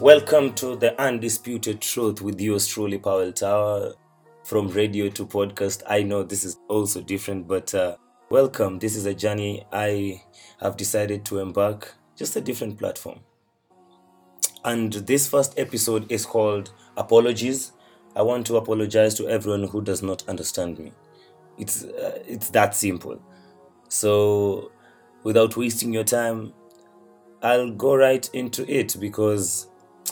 Welcome to the Undisputed Truth with yours truly, Powell Tower. From radio to podcast, I know this is also different, but uh, welcome. This is a journey I have decided to embark, just a different platform. And this first episode is called Apologies. I want to apologize to everyone who does not understand me. It's uh, it's that simple. So, without wasting your time, I'll go right into it because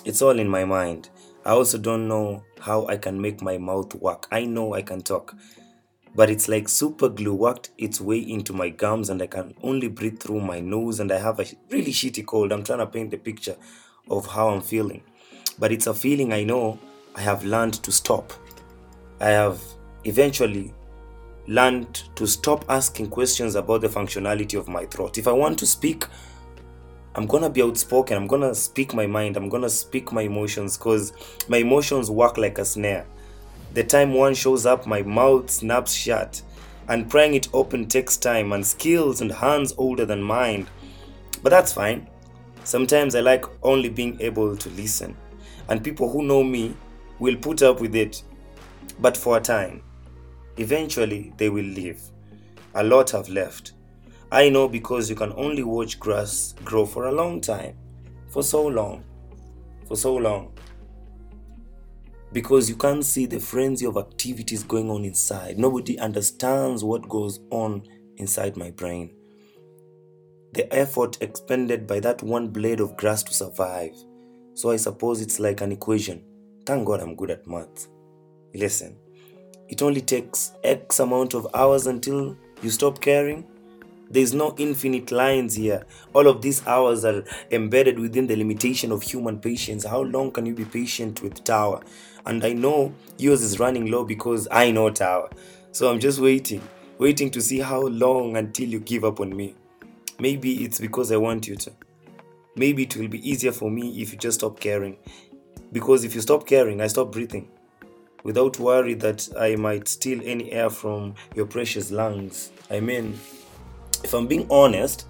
it's all in my mind. I also don't know how I can make my mouth work. I know I can talk, but it's like super glue worked its way into my gums and I can only breathe through my nose and I have a really shitty cold. I'm trying to paint the picture of how I'm feeling. But it's a feeling I know I have learned to stop. I have eventually learned to stop asking questions about the functionality of my throat. If I want to speak, I'm gonna be outspoken. I'm gonna speak my mind. I'm gonna speak my emotions because my emotions work like a snare. The time one shows up, my mouth snaps shut. And prying it open takes time and skills and hands older than mine. But that's fine. Sometimes I like only being able to listen. And people who know me will put up with it, but for a time. Eventually, they will leave. A lot have left. I know because you can only watch grass grow for a long time. For so long. For so long. Because you can't see the frenzy of activities going on inside. Nobody understands what goes on inside my brain. The effort expended by that one blade of grass to survive. So I suppose it's like an equation. Thank God I'm good at math. Listen, it only takes X amount of hours until you stop caring. There's no infinite lines here. All of these hours are embedded within the limitation of human patience. How long can you be patient with Tower? And I know yours is running low because I know Tower. So I'm just waiting, waiting to see how long until you give up on me. Maybe it's because I want you to. Maybe it will be easier for me if you just stop caring. Because if you stop caring, I stop breathing without worry that I might steal any air from your precious lungs. I mean, if I'm being honest,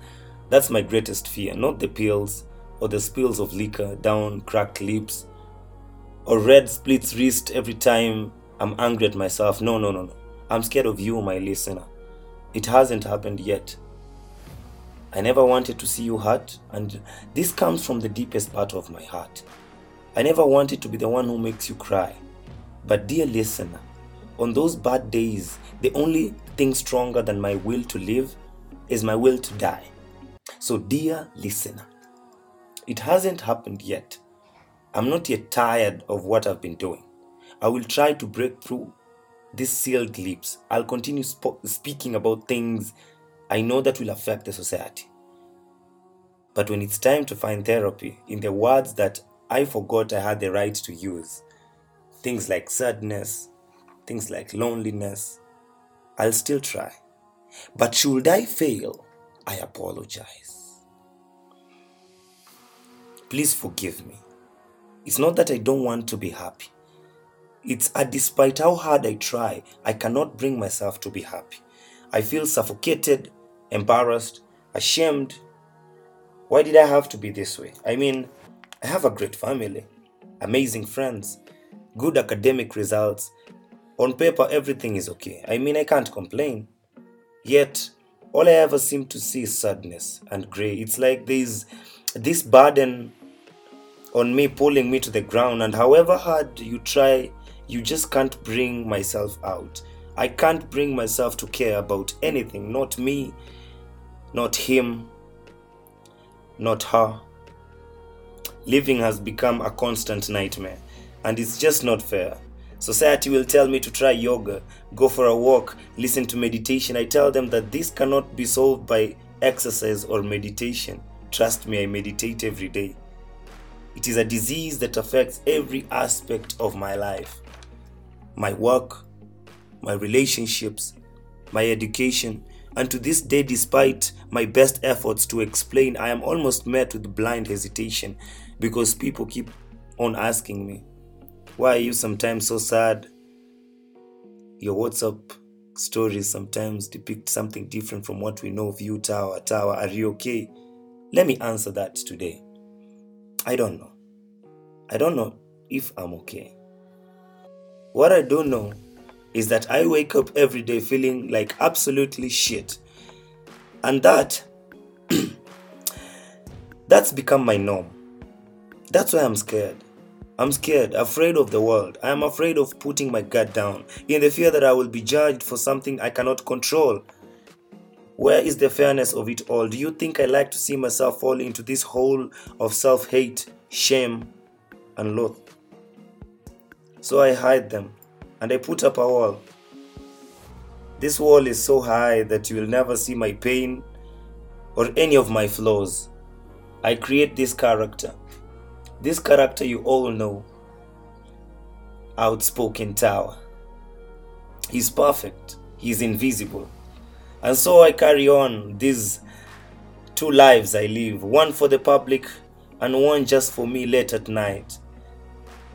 that's my greatest fear, not the pills or the spills of liquor down cracked lips or red splits wrist every time I'm angry at myself. No, no, no, no. I'm scared of you, my listener. It hasn't happened yet. I never wanted to see you hurt, and this comes from the deepest part of my heart. I never wanted to be the one who makes you cry. But, dear listener, on those bad days, the only thing stronger than my will to live is my will to die. So, dear listener, it hasn't happened yet. I'm not yet tired of what I've been doing. I will try to break through these sealed lips. I'll continue sp- speaking about things I know that will affect the society. But when it's time to find therapy in the words that I forgot I had the right to use, things like sadness, things like loneliness, I'll still try. But should I fail, I apologize. Please forgive me. It's not that I don't want to be happy. It's a despite how hard I try, I cannot bring myself to be happy. I feel suffocated, embarrassed, ashamed. Why did I have to be this way? I mean, I have a great family, amazing friends, good academic results. On paper, everything is okay. I mean, I can't complain. Yet, all I ever seem to see is sadness and gray. It's like there's this burden on me pulling me to the ground, and however hard you try, you just can't bring myself out. I can't bring myself to care about anything, not me, not him, not her. Living has become a constant nightmare, and it's just not fair. Society will tell me to try yoga, go for a walk, listen to meditation. I tell them that this cannot be solved by exercise or meditation. Trust me, I meditate every day. It is a disease that affects every aspect of my life my work, my relationships, my education, and to this day, despite my best efforts to explain, I am almost met with blind hesitation because people keep on asking me, Why are you sometimes so sad? Your WhatsApp stories sometimes depict something different from what we know of you, Tower. Tower, are you okay? Let me answer that today. I don't know. I don't know if I'm okay. What I do know is that I wake up every day feeling like absolutely shit. And that that's become my norm. That's why I'm scared. I'm scared, afraid of the world. I am afraid of putting my guard down in the fear that I will be judged for something I cannot control. Where is the fairness of it all? Do you think I like to see myself fall into this hole of self hate, shame, and loath? So I hide them and I put up a wall. This wall is so high that you will never see my pain or any of my flaws. I create this character. This character you all know. Outspoken Tower. He's perfect. He's invisible. And so I carry on these two lives I live one for the public and one just for me late at night.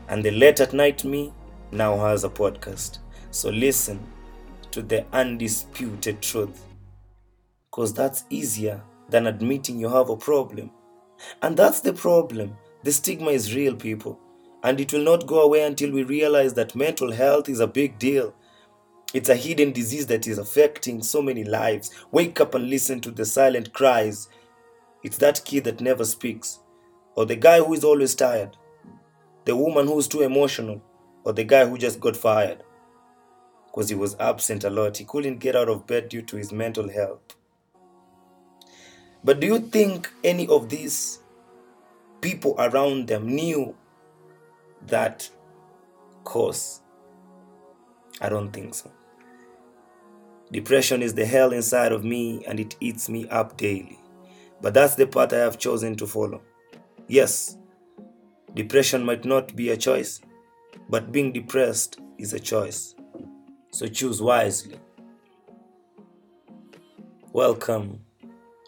And the late at night me now has a podcast. So listen to the undisputed truth. Because that's easier than admitting you have a problem. And that's the problem. The stigma is real, people. And it will not go away until we realize that mental health is a big deal. It's a hidden disease that is affecting so many lives. Wake up and listen to the silent cries. It's that kid that never speaks, or the guy who is always tired, the woman who's too emotional, or the guy who just got fired because he was absent a lot. He couldn't get out of bed due to his mental health. But do you think any of these people around them knew that cause? I don't think so. Depression is the hell inside of me and it eats me up daily. But that's the path I have chosen to follow. Yes, depression might not be a choice, but being depressed is a choice. So choose wisely. Welcome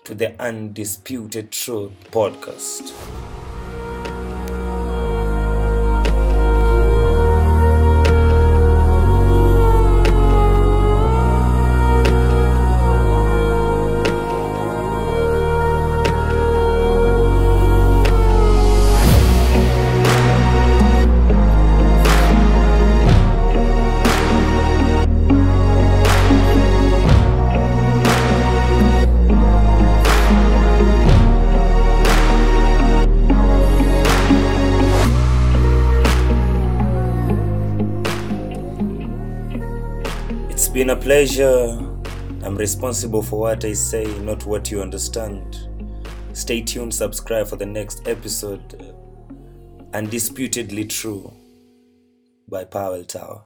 to the Undisputed Truth podcast. Been a pleasure. I'm responsible for what I say, not what you understand. Stay tuned, subscribe for the next episode. Undisputedly True by Powell Tower.